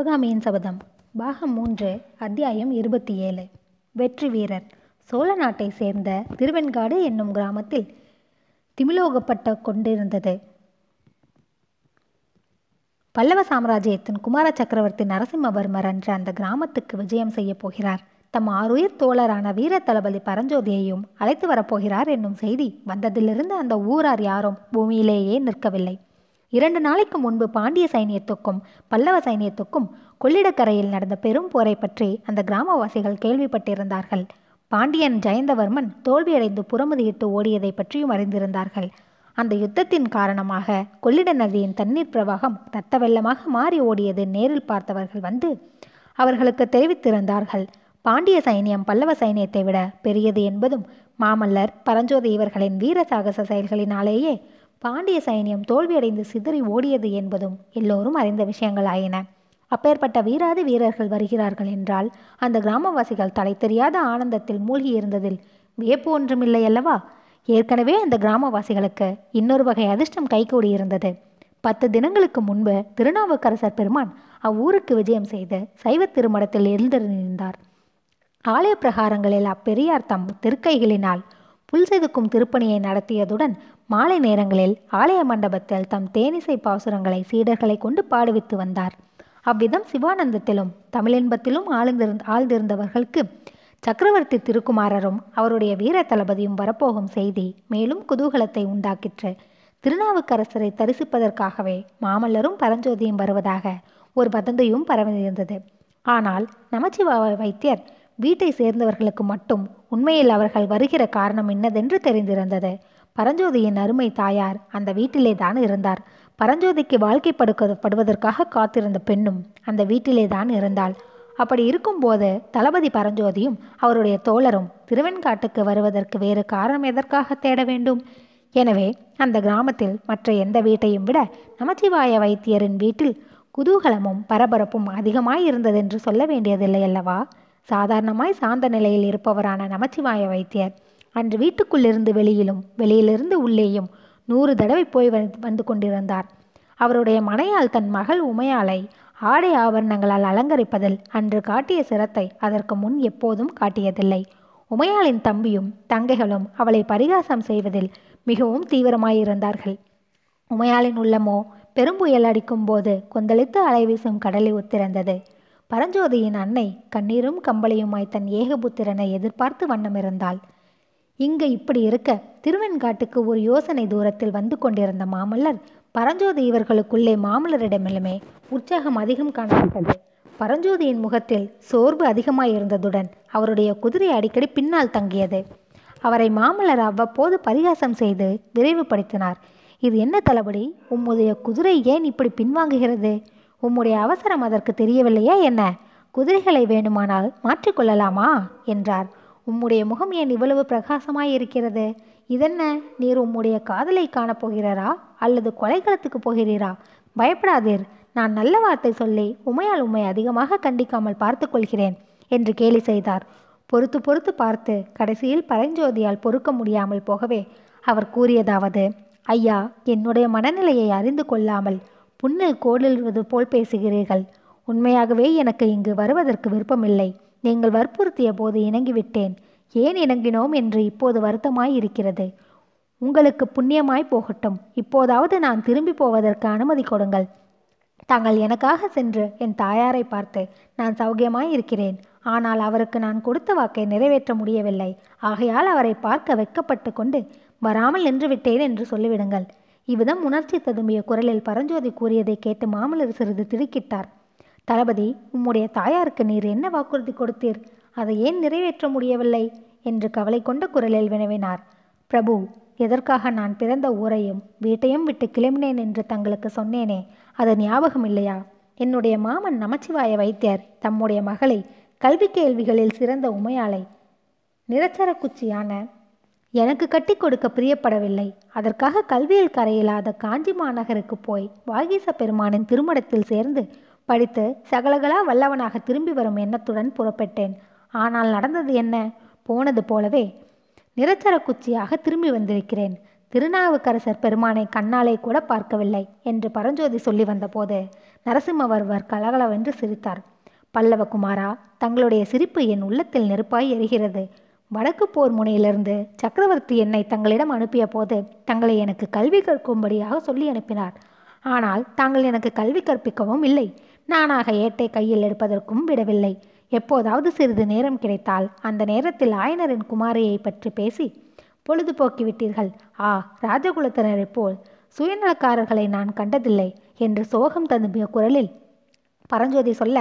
சிவகாமியின் சபதம். பாகம் மூன்று அத்தியாயம் இருபத்தி ஏழு. வெற்றி வீரர். சோழ நாட்டை சேர்ந்த திருவெண்காடு என்னும் கிராமத்தில் திமிலோகப்பட்ட கொண்டிருந்தது. பல்லவ சாம்ராஜ்யத்தின் குமார சக்கரவர்த்தி நரசிம்மவர்மர் அன்று அந்த கிராமத்துக்கு விஜயம் செய்யப் போகிறார். தம் ஆறுயிர் தோழரான வீர தளபதி பரஞ்சோதியையும் அழைத்து வரப்போகிறார் என்னும் செய்தி வந்ததிலிருந்து அந்த ஊரார் யாரும் பூமியிலேயே நிற்கவில்லை. இரண்டு நாளைக்கு முன்பு பாண்டிய சைனியத்துக்கும் பல்லவ சைனியத்துக்கும் கொள்ளிடக்கரையில் நடந்த பெரும் போரை பற்றி அந்த கிராமவாசிகள் கேள்விப்பட்டிருந்தார்கள். பாண்டியன் ஜெயந்தவர்மன் தோல்வியடைந்து புறமுதியிட்டு ஓடியதை பற்றியும் அறிந்திருந்தார்கள். அந்த யுத்தத்தின் காரணமாக கொள்ளிட நதியின் தண்ணீர் பிரவாகம் இரத்த வெள்ளமாக மாறி ஓடியது நேரில் பார்த்தவர்கள் வந்து அவர்களுக்கு தெரிவித்திருந்தார்கள். பாண்டிய சைனியம் பல்லவ சைனியத்தை விட பெரியது என்பதும் மாமல்லர் பரஞ்சோதி இவர்களின் வீர சாகச செயல்களினாலேயே பாண்டிய சைனியம் தோல்வியடைந்து சிதறி ஓடியது என்பதும் எல்லோரும் அறிந்த விஷயங்களாயின. அப்பேற்பட்ட வீராதி வீரர்கள் வருகிறார்கள் என்றால் அந்த கிராமவாசிகள் தலை தெரியாத ஆனந்தத்தில் மூழ்கி இருந்ததில் வியப்பு ஒன்றுமில்லை அல்லவா? ஏற்கனவே அந்த கிராமவாசிகளுக்கு இன்னொரு வகை அதிர்ஷ்டம் கைகூடியிருந்தது பத்து தினங்களுக்கு முன்பு திருநாவுக்கரசர் பெருமான் அவ்வூருக்கு விஜயம் செய்து சைவ திருமணத்தில் எழுந்திருந்தார். ஆலய பிரகாரங்களில் அப்பெரியார் தம் திருக்கைகளினால் புல் செதுக்கும் திருப்பணியை நடத்தியதுடன் மாலை நேரங்களில் ஆலய மண்டபத்தில் தம் தேனிசை பாசுரங்களை சீடர்களை கொண்டு பாடுவித்து வந்தார். அவ்விதம் சிவானந்தத்திலும் தமிழின்பத்திலும் ஆழ்ந்திருந்த ஆழ்ந்திருந்தவர்களுக்கு சக்கரவர்த்தி திருக்குமாரரும் அவருடைய வீர தளபதியும் வரப்போகும் செய்தி மேலும் குதூகலத்தை உண்டாக்கிற்று. திருநாவுக்கரசரை தரிசிப்பதற்காகவே மாமல்லரும் பரஞ்சோதியும் வருவதாக ஒரு வதந்தியும் பரவியிருந்தது. ஆனால் நமச்சிவாய வைத்தியர் வீட்டை சேர்ந்தவர்களுக்கு மட்டும் உண்மையில் அவர்கள் வருகிற காரணம் என்னதென்று தெரிந்திருந்தது. பரஞ்சோதியின் அருமை தாயார் அந்த வீட்டிலே தான் இருந்தார். பரஞ்சோதிக்கு வாழ்க்கை படுவதற்காக காத்திருந்த பெண்ணும் அந்த வீட்டிலே தான் இருந்தாள். அப்படி இருக்கும்போது தளபதி பரஞ்சோதியும் அவருடைய தோழரும் திருவெண்காட்டுக்கு வருவதற்கு வேறு காரணம் எதற்காக தேட வேண்டும்? எனவே அந்த கிராமத்தில் மற்ற எந்த வீட்டையும் விட நமச்சிவாய வைத்தியரின் வீட்டில் குதூகலமும் பரபரப்பும் அதிகமாய் இருந்ததென்று சொல்ல வேண்டியதில்லை அல்லவா? சாதாரணமாய் சாந்த நிலையில் இருப்பவரான நமச்சிவாய வைத்தியர் அன்று வீட்டுக்குள்ளிருந்து வெளியிலும் வெளியிலிருந்து உள்ளேயும் நூறு தடவை போய் வந்து கொண்டிருந்தார். அவருடைய மனையால் தன் மகள் உமையாளை ஆடை ஆபரணங்களால் அலங்கரிப்பதில் அன்று காட்டிய சிரத்தை அதற்கு முன் எப்போதும் காட்டியதில்லை. உமையாளின் தம்பியும் தங்கைகளும் அவளை பரிகாசம் செய்வதில் மிகவும் தீவிரமாயிருந்தார்கள். உமையாளின் உள்ளமோ பெரும்புயல் அடிக்கும் போது கொந்தளித்து அலை வீசும் கடலை ஒத்திருந்தது. பரஞ்சோதியின் அன்னை கண்ணீரும் கம்பளியுமாய் தன் ஏகபுத்திரனை எதிர்பார்த்து வண்ணமிருந்தாள். இங்கு இப்படி இருக்க திருவெண்காட்டுக்கு ஒரு யோசனை தூரத்தில் வந்து கொண்டிருந்த மாமல்லர் பரஞ்சோதி இவர்களுக்குள்ளே மாமல்லரிடமிலுமே உற்சாகம் அதிகம் காணப்பட்டது. பரஞ்சோதியின் முகத்தில் சோர்வு அதிகமாயிருந்ததுடன் அவருடைய குதிரை அடிக்கடி பின்னால் தங்கியது. அவரை மாமல்லர் அவ்வப்போது பரிகாசம் செய்து விரைவுபடுத்தினார். இது என்ன தளபடி உம்முடைய குதிரை ஏன் இப்படி பின்வாங்குகிறது? உம்முடைய அவசரம் அதற்கு தெரியவில்லையா என்ன? குதிரைகளை வேணுமானால் மாற்றிக்கொள்ளலாமா? என்றார். உம்முடைய முகம் ஏன் இவ்வளவு பிரகாசமாய் இருக்கிறது இதென்ன? நீர் உம்முடைய காதலை காணப்போகிறரா? அல்லது கொலைகளத்துக்கு போகிறீரா? பயப்படாதீர். நான் நல்ல வார்த்தை சொல்லி உமையால் உம்மை அதிகமாக கண்டிக்காமல் பார்த்து கொள்கிறேன் என்று கேலி செய்தார். பொறுத்து பொறுத்து பார்த்து கடைசியில் பரஞ்சோதியால் பொறுக்க முடியாமல் போகவே அவர் கூறியதாவது ஐயா என்னுடைய மனநிலையை அறிந்து கொள்ளாமல் புண்ணில் கோடில்வது போல் பேசுகிறீர்கள். உண்மையாகவே எனக்கு இங்கு வருவதற்கு விருப்பமில்லை. நீங்கள் வற்புறுத்திய போது இணங்கிவிட்டேன். ஏன் இணங்கினோம் என்று இப்போது வருத்தமாய் இருக்கிறது உங்களுக்கு புண்ணியமாய் போகட்டும். இப்போதாவது நான் திரும்பி போவதற்கு அனுமதி கொடுங்கள். தாங்கள் எனக்காக சென்று என் தாயாரை பார்த்து நான் சௌகியமாய் இருக்கிறேன் ஆனால் அவருக்கு நான் கொடுத்த வாக்கை நிறைவேற்ற முடியவில்லை. ஆகையால் அவரை பார்க்க வெக்கப்பட்டு கொண்டு வராமல் நின்று விட்டேன் என்று சொல்லிவிடுங்கள். இவ்விதம் உணர்ச்சி ததும்பிய குரலில் பரஞ்சோதி கூறியதை கேட்டு மாமல்லர் சிறிது திடுக்கிட்டார். தளபதி உம்முடைய தாயாருக்கு நீர் என்ன வாக்குறுதி கொடுத்தீர்? அதை ஏன் நிறைவேற்ற முடியவில்லை? என்று கவலை கொண்ட குரலில் வினவினார். பிரபு எதற்காக நான் பிறந்த ஊரையும் வீட்டையும் விட்டு கிளம்பினேன் என்று தங்களுக்கு சொன்னேனே அது ஞாபகம் இல்லையா? என்னுடைய மாமன் நமச்சிவாய வைத்தியர் தம்முடைய மகளை கல்வி கேள்விகளில் சிறந்த உமையாளை நிரச்சர குச்சியான எனக்கு கட்டி கொடுக்க பிரியப்படவில்லை. அதற்காக கல்வியில் கரையில்லாத காஞ்சி மாநகருக்கு போய் வாகீச பெருமானின் திருமணத்தில் சேர்ந்து படித்து சகலகலா வல்லவனாக திரும்பி வரும் எண்ணத்துடன் புறப்பட்டேன். ஆனால் நடந்தது என்ன? போனது போலவே நிரச்சர குச்சியாக திரும்பி வந்திருக்கிறேன். திருநாவுக்கரசர் பெருமானை கண்ணாலே கூட பார்க்கவில்லை என்று பரஞ்சோதி சொல்லி வந்தபோது நரசிம்மவர்வர் கலகலவென்று சிரித்தார். பல்லவகுமாரா தங்களுடைய சிரிப்பு என் உள்ளத்தில் நெருப்பாய் எரிகிறது. வடக்கு போர் முனையிலிருந்து சக்கரவர்த்தி என்னை தங்களிடம் அனுப்பிய போது தங்களை எனக்கு கல்வி கற்கும்படியாக சொல்லி அனுப்பினார். ஆனால் தாங்கள் எனக்கு கல்வி கற்பிக்கவும் இல்லை. நானாக ஏட்டை கையில் எடுப்பதற்கும் விடவில்லை. எப்போதாவது சிறிது நேரம் கிடைத்தால் அந்த நேரத்தில் ஆயனரின் குமாரியை பற்றி பேசி பொழுதுபோக்கி விட்டீர்கள் ஆ ராஜகுலத்தினரைப் போல் சுயநலக்காரர்களை நான் கண்டதில்லை என்று சோகம் ததும்பிய குரலில் பரஞ்சோதி சொல்ல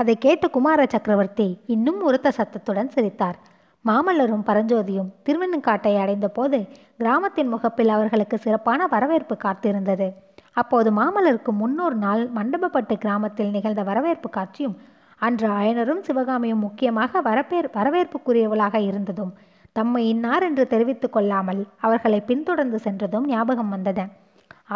அதை கேட்ட குமார சக்கரவர்த்தி இன்னும் உரத்த சத்தத்துடன் சிரித்தார். மாமல்லரும் பரஞ்சோதியும் திருவெண்ணுக்காட்டை அடைந்த போது கிராமத்தின் முகப்பில் அவர்களுக்கு சிறப்பான வரவேற்பு காத்திருந்தது. அப்போது மாமல்லருக்கு முன்னூறு நாள் மண்டபப்பட்டு கிராமத்தில் நிகழ்ந்த வரவேற்பு காட்சியும் அன்று ஆயனரும் சிவகாமியும் முக்கியமாக வரப்பேர் வரவேற்புக்குரியவளாக இருந்ததும் தம்மை இன்னார் என்று தெரிவித்துக் கொள்ளாமல் அவர்களை பின்தொடர்ந்து சென்றதும் ஞாபகம் வந்தது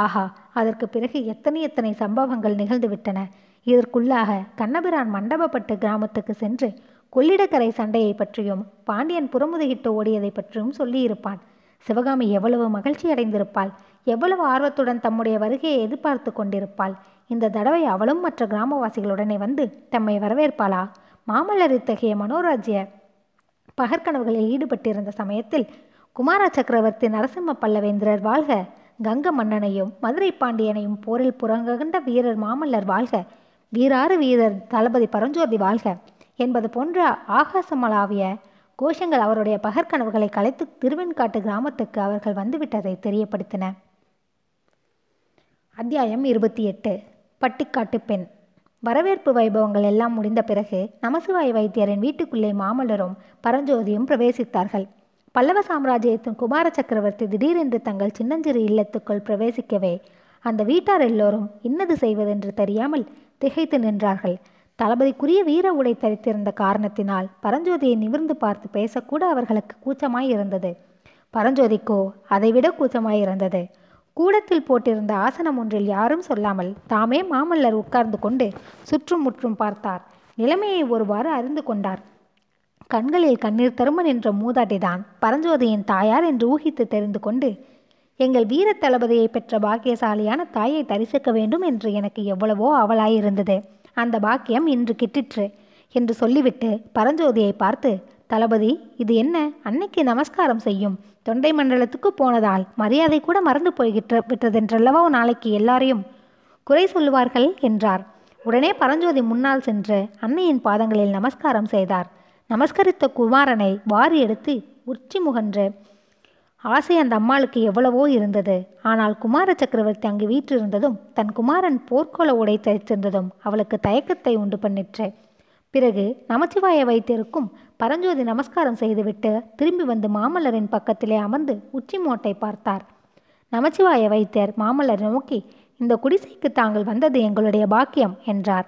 ஆஹா அதற்கு பிறகு எத்தனை எத்தனை சம்பவங்கள் நிகழ்ந்துவிட்டன. இதற்குள்ளாக கண்ணபிரான் மண்டபப்பட்டு கிராமத்துக்கு சென்று கொள்ளிடக்கரை சண்டையை பற்றியும் பாண்டியன் புறமுதுகிட்டு ஓடியதை பற்றியும் சொல்லியிருப்பான். சிவகாமி எவ்வளவு மகிழ்ச்சி அடைந்திருப்பாள் எவ்வளவு ஆர்வத்துடன் தம்முடைய வருகையை எதிர்பார்த்து கொண்டிருப்பாள். இந்த தடவை அவளும் மற்ற கிராமவாசிகளுடனே வந்து தம்மை வரவேற்பாளா? மாமல்லர் இத்தகைய மனோராஜ்ய பகற்கனவுகளில் ஈடுபட்டிருந்த சமயத்தில் குமார சக்கரவர்த்தி நரசிம்ம பல்லவேந்திரர் வாழ்க கங்க மன்னனையும் மதுரை பாண்டியனையும் போரில் புறங்கண்ட வீரர் மாமல்லர் வாழ்க வீராறு வீரர் தளபதி பரஞ்சோதி வாழ்க. என்பது போன்ற ஆகாசமளாவிய கோஷங்கள் அவருடைய பகற்கனவுகளை கலைத்து திருவெண்காட்டு கிராமத்துக்கு அவர்கள் வந்துவிட்டதை தெரியப்படுத்தின. அத்தியாயம் இருபத்தி எட்டு பட்டிக்காட்டு பெண். வரவேற்பு வைபவங்கள் எல்லாம் முடிந்த பிறகு நமசிவாய வைத்தியரின் வீட்டுக்குள்ளே மாமல்லரும் பரஞ்சோதியும் பிரவேசித்தார்கள். பல்லவ சாம்ராஜ்யத்தின் குமார சக்கரவர்த்தி திடீரென்று தங்கள் சின்னஞ்சிறு இல்லத்துக்குள் பிரவேசிக்கவே அந்த வீட்டார் எல்லோரும் இன்னது செய்வதென்று தெரியாமல் திகைத்து நின்றார்கள். தளபதிக்குரிய வீர உடை தரித்திருந்த காரணத்தினால் பரஞ்சோதியை நிமிர்ந்து பார்த்து பேசக்கூட அவர்களுக்கு கூச்சமாய் இருந்தது பரஞ்சோதிக்கோ அதைவிட கூச்சமாய் இருந்தது கூடத்தில் போட்டிருந்த ஆசனம் ஒன்றில் யாரும் சொல்லாமல் தாமே மாமல்லர் உட்கார்ந்து கொண்டு சுற்றும் முற்றும் பார்த்தார். நிலைமையை ஒருவாறு அறிந்து கொண்டார். கண்களில் கண்ணீர் தரும நின்ற மூதாட்டிதான் பரஞ்சோதியின் தாயார் என்று ஊகித்து தெரிந்து கொண்டு எங்கள் வீர தளபதியை பெற்ற பாக்கியசாலியான தாயை தரிசிக்க வேண்டும் என்று எனக்கு எவ்வளவோ அவலாயிருந்தது. அந்த பாக்கியம் இன்று கிட்டிற்று என்று சொல்லிவிட்டு பரஞ்சோதியை பார்த்து தளபதி இது என்ன? அன்னைக்கு நமஸ்காரம் செய்யும். தொண்டை மண்டலத்துக்கு போனதால் மரியாதை கூட மறந்து போய்கிட்ட விட்டதென்றல்லவோ நாளைக்கு எல்லாரையும்? குறை சொல்லுவார்கள் என்றார். உடனே பரஞ்சோதி முன்னால் சென்று அன்னையின் பாதங்களில் நமஸ்காரம் செய்தார். நமஸ்கரித்த குமாரனை வாரி எடுத்து உச்சி முகன்று ஆசை அந்த அம்மாளுக்கு எவ்வளவோ இருந்தது. ஆனால் குமார சக்கரவர்த்தி அங்கு வீற்றிருந்ததும் தன் குமாரன் போர்க்கோள உடை தைத்திருந்ததும் அவளுக்கு தயக்கத்தை உண்டு பண்ணிற்று. பிறகு நமச்சிவாய வைத்தியருக்கும் பரஞ்சோதி நமஸ்காரம் செய்துவிட்டு திரும்பி வந்து மாமல்லரின் பக்கத்திலே அமர்ந்து உச்சி மோட்டை பார்த்தார். நமச்சிவாய வைத்தியர் மாமல்லரை நோக்கி இந்த குடிசைக்கு தாங்கள் வந்தது எங்களுடைய பாக்கியம் என்றார்.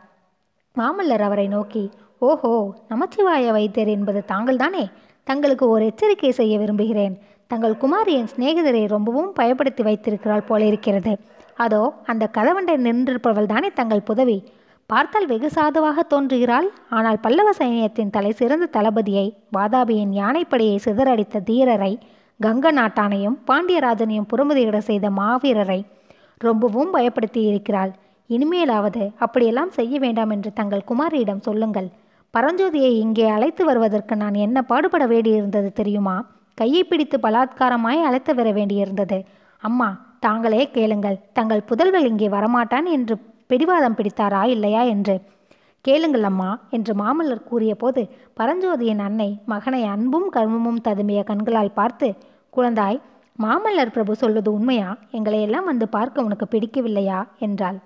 மாமல்லர் அவரை நோக்கி ஓஹோ நமச்சிவாய வைத்தியர் என்பது தாங்கள்தானே? தங்களுக்கு ஒரு எச்சரிக்கை செய்ய விரும்புகிறேன். தங்கள் குமாரியின் சிநேகிதரை ரொம்பவும் பயப்படுத்தி வைத்திருக்கிறாள் போல இருக்கிறது. அதோ அந்த கதவண்டை நின்றிருப்பவள் தானே தங்கள் புதவி. பார்த்தால் வெகு சாதுவாக தோன்றுகிறாள். ஆனால் பல்லவ சைனியத்தின் தலை சிறந்த தளபதியை வாதாபியின் யானைப்படையை சிதறடித்த தீரரை கங்க நாட்டானையும் பாண்டியராஜனையும் புறமுதியிட செய்த மாவீரரை ரொம்பவும் பயப்படுத்தி இருக்கிறாள். இனிமேலாவது அப்படியெல்லாம் செய்ய வேண்டாம் என்று தங்கள் குமாரியிடம் சொல்லுங்கள். பரஞ்சோதியை இங்கே அழைத்து வருவதற்கு நான் என்ன பாடுபட வேண்டியிருந்தது தெரியுமா? கையை பிடித்து பலாத்காரமாய் அழைத்து வர வேண்டியிருந்தது. அம்மா தாங்களே கேளுங்கள். தங்கள் புதல்வர் இங்கே வரமாட்டான் என்று பிடிவாதம் பிடித்தாரா இல்லையா என்று. கேளுங்கள் அம்மா என்று மாமல்லர் கூறிய போது பரஞ்சோதியின் அன்னை மகனை அன்பும் கர்மமும் ததும்பிய கண்களால் பார்த்து குழந்தாய் மாமல்லர் பிரபு சொல்வது உண்மையா? எங்களை எல்லாம் வந்து பார்க்க உனக்கு பிடிக்கவில்லையா? என்றாள்.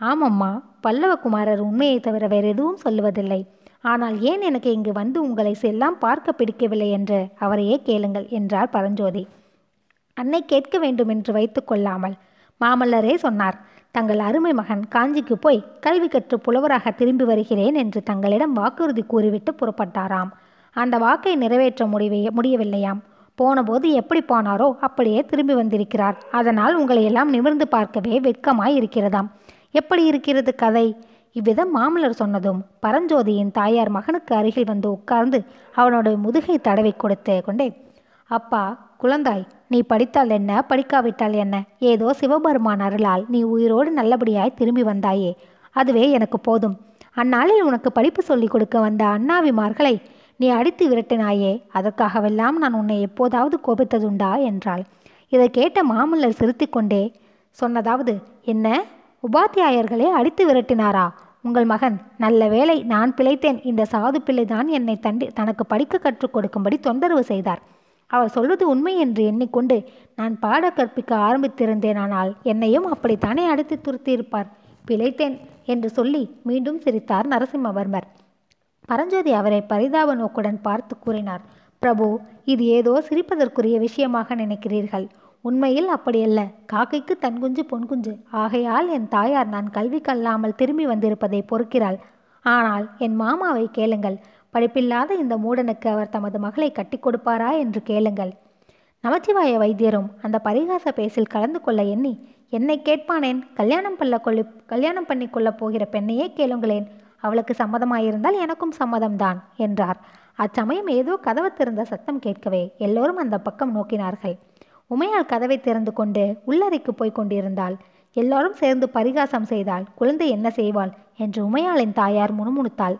ஆமம்மா பல்லவகுமாரர் உண்மையை தவிர வேறு எதுவும் சொல்லுவதில்லை. ஆனால் ஏன் எனக்கு இங்கு வந்து உங்களை செல்லாம் பார்க்க பிடிக்கவில்லை என்று அவரையே கேளுங்கள் என்றார் பரஞ்சோதி. அன்னை கேட்க வேண்டும் என்று வைத்து கொள்ளாமல் மாமல்லரே சொன்னார். தங்கள் அருமை மகன் காஞ்சிக்கு போய் கல்வி கற்று புலவராக திரும்பி வருகிறேன் என்று தங்களிடம் வாக்குறுதி கூறிவிட்டு புறப்பட்டாராம். அந்த வாக்கை நிறைவேற்ற முடிவே முடியவில்லையாம். போனபோது எப்படி போனாரோ அப்படியே திரும்பி வந்திருக்கிறார். அதனால் உங்களை எல்லாம் நிமிர்ந்து பார்க்கவே வெட்கமாய் இருக்கிறதாம். எப்படி இருக்கிறது கதை? இவ்விதம் மாமல்லர் சொன்னதும் பரஞ்சோதியின் தாயார் மகனுக்கு அருகில் வந்து உட்கார்ந்து அவனுடைய முதுகை தடவி கொடுத்து கொண்டே அப்பா குழந்தாய் நீ படித்தால் என்ன படிக்காவிட்டால் என்ன? ஏதோ சிவபெருமான் அருளால் நீ உயிரோடு நல்லபடியாய் திரும்பி வந்தாயே. அதுவே எனக்கு போதும். அந்நாளில் உனக்கு படிப்பு சொல்லிக் கொடுக்க வந்த அண்ணாவிமார்களை நீ அடித்து விரட்டினாயே. அதற்காகவெல்லாம் நான் உன்னை எப்போதாவது கோபித்ததுண்டா? என்றாள். இதை கேட்ட மாமல்லர் சிரித்துக்கொண்டே சொன்னதாவது என்ன? உபாத்தியாயர்களே அடித்து விரட்டினாரா? உங்கள் மகன் நல்ல வேளை நான் பிழைத்தேன். இந்த சாது பிள்ளைதான் என்னை தண்டி தனக்கு படிக்க கற்றுக் கொடுக்கும்படி தொந்தரவு செய்தார். அவர் சொல்வது உண்மை என்று எண்ணிக்கொண்டு நான் பாட கற்பிக்க ஆரம்பித்திருந்தேனானால் என்னையும் அப்படித்தானே அடித்து துருத்தியிருப்பார். பிழைத்தேன் என்று சொல்லி மீண்டும் சிரித்தார் நரசிம்மவர்மர். பரஞ்சோதி அவரை பரிதாப நோக்குடன் பார்த்து கூறினார் பிரபு இது ஏதோ சிரிப்பதற்குரிய விஷயமாக நினைக்கிறீர்கள். உண்மையில் அப்படியல்ல. காக்கைக்கு தன் குஞ்சு பொன் குஞ்சு. ஆகையால் என் தாயார் நான் கல்வி கல்லாமல் திரும்பி வந்திருப்பதை பொறுக்கிறாள். ஆனால் என் மாமாவை கேளுங்கள். படிப்பில்லாத இந்த மூடனுக்கு அவர் தமது மகளை கட்டி கொடுப்பாரா என்று கேளுங்கள். நமச்சிவாய வைத்தியரும் அந்த பரிகாச பேசில் கலந்து கொள்ள எண்ணி என்னை கேட்பானேன்? கல்யாணம் பண்ண கொள்ளி கல்யாணம் பண்ணி கொள்ளப் போகிற பெண்ணையே கேளுங்களேன். அவளுக்கு சம்மதமாயிருந்தால் எனக்கும் சம்மதம்தான் என்றார். அச்சமயம் ஏதோ கதவு திறந்த சத்தம் கேட்கவே எல்லோரும் அந்த பக்கம் நோக்கினார்கள். உமையால் கதவை திறந்து கொண்டு உள்ளறைக்கு போய் கொண்டிருந்தாள். எல்லாரும் சேர்ந்து பரிகாசம் செய்தால் குழந்தை என்ன செய்வாள் என்று உமையாளின் தாயார் முணுமுணுத்தாள்.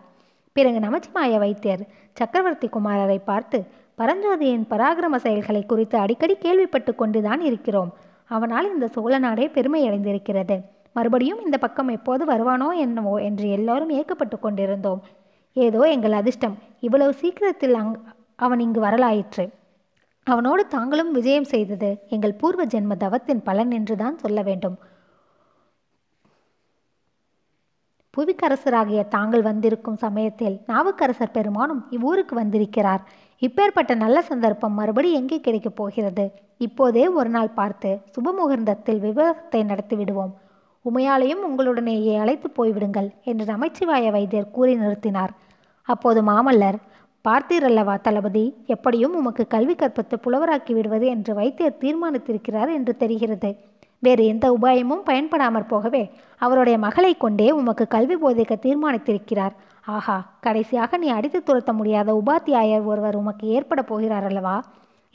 பிறகு நமச்சிமாய வைத்தியர் சக்கரவர்த்தி குமாரரை பார்த்து பரஞ்சோதியின் பராக்கிரம செயல்களை குறித்து அடிக்கடி கேள்விப்பட்டு கொண்டுதான் இருக்கிறோம். அவனால் இந்த சோழ நாடே பெருமையடைந்திருக்கிறது. மறுபடியும் இந்த பக்கம் எப்போது வருவானோ என்னவோ என்று எல்லோரும் ஏக்கப்பட்டு கொண்டிருந்தோம். ஏதோ எங்கள் அதிர்ஷ்டம். இவ்வளவு சீக்கிரத்தில் அங் அவன் இங்கு வரலாயிற்று. அவனோடு தாங்களும் விஜயம் செய்தது எங்கள் பூர்வ ஜென்ம தவத்தின் பலன் என்றுதான் சொல்ல வேண்டும். புவிக்கரசராகிய தாங்கள் வந்திருக்கும் சமயத்தில் நாவுக்கரசர் பெருமானும் இவ்வூருக்கு வந்திருக்கிறார். இப்பேற்பட்ட நல்ல சந்தர்ப்பம் மறுபடி எங்கே கிடைக்கப் போகிறது? இப்போதே ஒரு நாள் பார்த்து சுபமுகூர்த்தத்தில் விவாகத்தை நடத்தி விடுவோம். உமையாலையும் உங்களுடனேயே அழைத்து போய்விடுங்கள் என்று நமச்சிவாய வைத்தியர் கூறி நிறுத்தினார். அப்போது மாமல்லர் பார்த்தீரல்லவா தளபதி? எப்படியும் உமக்கு கல்வி கற்பத்து புலவராக்கி விடுவது என்று வைத்தியர் தீர்மானித்திருக்கிறார் என்று தெரிகிறது. வேறு எந்த உபாயமும் பயன்படாமற் போகவே அவருடைய மகளை கொண்டே உமக்கு கல்வி போதிக்க தீர்மானித்திருக்கிறார். ஆஹா கடைசியாக நீ அடித்து துரத்த முடியாத உபாத்தியாயர் ஒருவர் உமக்கு ஏற்பட போகிறார் அல்லவா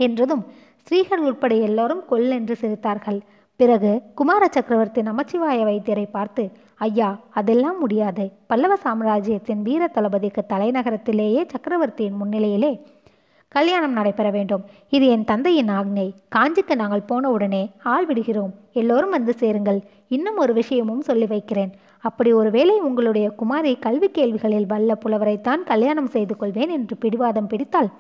என்றதும் ஸ்ரீகள் உட்பட எல்லோரும் கொல் என்று சிரித்தார்கள். பிறகு குமார சக்கரவர்த்தி நமச்சிவாய வைத்தியரை பார்த்து ஐயா அதெல்லாம் முடியாது. பல்லவ சாம்ராஜ்யத்தின் வீர தளபதிக்கு தலைநகரத்திலேயே சக்கரவர்த்தியின் முன்னிலையிலே கல்யாணம் நடைபெற வேண்டும். இது என் தந்தையின் ஆக்ஞை. காஞ்சிக்கு நாங்கள் போன உடனே ஆள் விடுகிறோம். எல்லோரும் வந்து சேருங்கள். இன்னும் ஒரு விஷயமும் சொல்லி வைக்கிறேன். அப்படி ஒருவேளை உங்களுடைய குமாரி கல்வி கேள்விகளில் வல்ல புலவரைத்தான் கல்யாணம் செய்து கொள்வேன் என்று பிடிவாதம் பிடித்தால்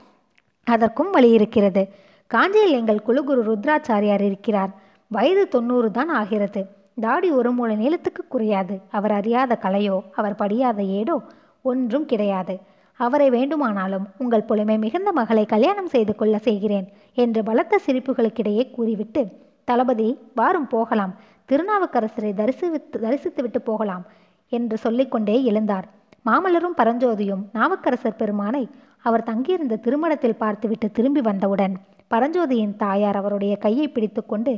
அதற்கும் வழி இருக்கிறது. காஞ்சியில் எங்கள் குலுகுரு ருத்ராச்சாரியார் இருக்கிறார். வயது தொண்ணூறு தான் ஆகிறது. தாடி ஒரு மூல நீளத்துக்கு குறையாது. அவர் அறியாத கலையோ அவர் படியாத ஏடோ ஒன்றும் கிடையாது. அவரை வேண்டுமானாலும் உங்கள் புலமை மிகுந்த மகளை கல்யாணம் செய்து கொள்ள செய்கிறேன் என்று பலத்த சிரிப்புகளுக்கிடையே கூறிவிட்டு தளபதி வாரும் போகலாம். திருநாவுக்கரசரை தரிசித்து தரிசித்துவிட்டு போகலாம் என்று சொல்லிக்கொண்டே எழுந்தார். மாமல்லரும் பரஞ்சோதியும் நாவுக்கரசர் பெருமானை அவர் தங்கியிருந்த திருமணத்தில் பார்த்துவிட்டு திரும்பி வந்தவுடன் பரஞ்சோதியின் தாயார் அவருடைய கையை பிடித்துக்கொண்டு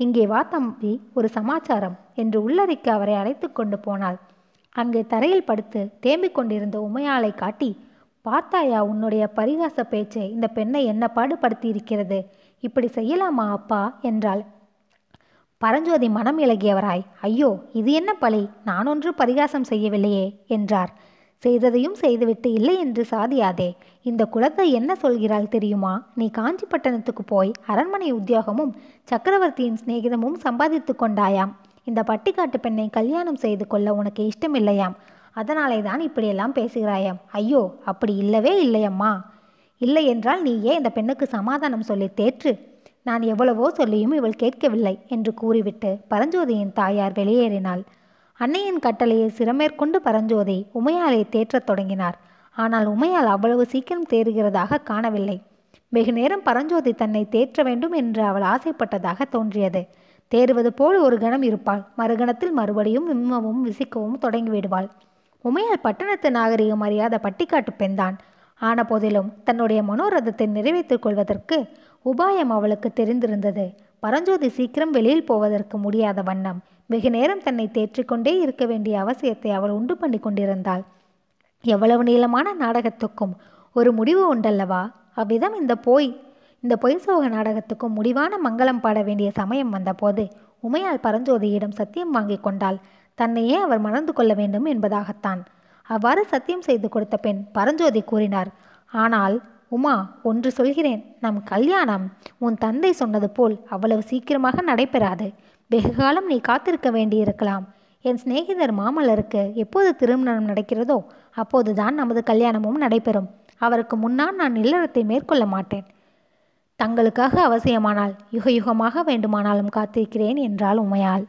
இங்கே வா தம்பி ஒரு சமாச்சாரம் என்று உள்ளறைக்கு அவரை அழைத்து கொண்டு போனாள். அங்கே தரையில் படுத்து தேம்பிக் கொண்டிருந்த உமையாளை காட்டி பார்த்தாயா உன்னுடைய பரிகாச பேச்சை இந்த பெண்ணை என்ன பாடுபடுத்தி இருக்கிறது இப்படி செய்யலாமா அப்பா? என்றாள். பரஞ்சோதி மனம் இலகியவராய். ஐயோ இது என்ன பழி? நான் ஒன்று பரிகாசம் செய்யவில்லையே என்றார். செய்ததையும் செய்துவிட்டு இல்லை என்று சாதியாதே. இந்த குலத்தை என்ன சொல்கிறாள் தெரியுமா? நீ காஞ்சிப்பட்டணத்துக்கு போய் அரண்மனை உத்தியோகமும் சக்கரவர்த்தியின் சிநேகிதமும் சம்பாதித்து கொண்டாயாம். இந்த பட்டிக்காட்டு பெண்ணை கல்யாணம் செய்து கொள்ள உனக்கு இஷ்டமில்லையாம். அதனாலே தான் இப்படியெல்லாம் பேசுகிறாயாம். ஐயோ அப்படி இல்லவே இல்லையம்மா. இல்லை என்றால் நீயே இந்த பெண்ணுக்கு சமாதானம் சொல்லி தேற்று? நான் எவ்வளவோ சொல்லியும் இவள் கேட்கவில்லை என்று கூறிவிட்டு பரஞ்சோதியின் தாயார் வெளியேறினாள். அன்னையின் கட்டளையை சிரமேற்கொண்டு பரஞ்சோதி உமையாலை தேற்றத் தொடங்கினார். ஆனால் உமையால் அவ்வளவு சீக்கிரம் தேறுகிறதாக காணவில்லை. வெகு நேரம் பரஞ்சோதி தன்னை தேற்ற வேண்டும் என்று அவள் ஆசைப்பட்டதாக தோன்றியது. தேறுவது போல் ஒரு கணம் இருப்பாள். மறுகணத்தில் மறுபடியும் விம்மவும் விசிக்கவும் தொடங்கிவிடுவாள். உமையால் பட்டணத்து நாகரிகம் அறியாத பட்டிக்காட்டு பெண்தான். ஆன போதிலும் தன்னுடைய மனோரதத்தை நிறைவேற்றிக் கொள்வதற்கு உபாயம் அவளுக்கு தெரிந்திருந்தது. பரஞ்சோதி சீக்கிரம் வெளியில் போவதற்கு முடியாத வண்ணம். வெகு நேரம் தன்னை தேற்றிக்கொண்டே இருக்க வேண்டிய அவசியத்தை அவள் உண்டு பண்ணி கொண்டிருந்தாள். எவ்வளவு நீளமான நாடகத்துக்கும் ஒரு முடிவு உண்டல்லவா? அவ்விதம் இந்த போய் இந்த பொய் சோக நாடகத்துக்கும் முடிவான மங்களம் பாட வேண்டிய சமயம் வந்தபோது உமையால் பரஞ்சோதியிடம் சத்தியம் வாங்கி கொண்டாள். தன்னையே அவர் மணந்து கொள்ள வேண்டும் என்பதாகத்தான். அவ்வாறு சத்தியம் செய்து கொடுத்த பெண் பரஞ்சோதி கூறினார் ஆனால் உமா ஒன்று சொல்கிறேன். நம் கல்யாணம் உன் தந்தை சொன்னது போல் அவ்வளவு சீக்கிரமாக நடைபெறாது. வெகுகாலம் நீ காத்திருக்க வேண்டியிருக்கலாம். என் சிநேகிதர் மாமல்லருக்கு எப்போது திருமணம் நடக்கிறதோ அப்போதுதான் நமது கல்யாணமும் நடைபெறும். அவருக்கு முன்னால் நான் இல்லறத்தை மேற்கொள்ள மாட்டேன். தங்களுக்காக அவசியமானால் யுக யுகமாக வேண்டுமானாலும் காத்திருக்கிறேன் என்றாள் உமையாள்.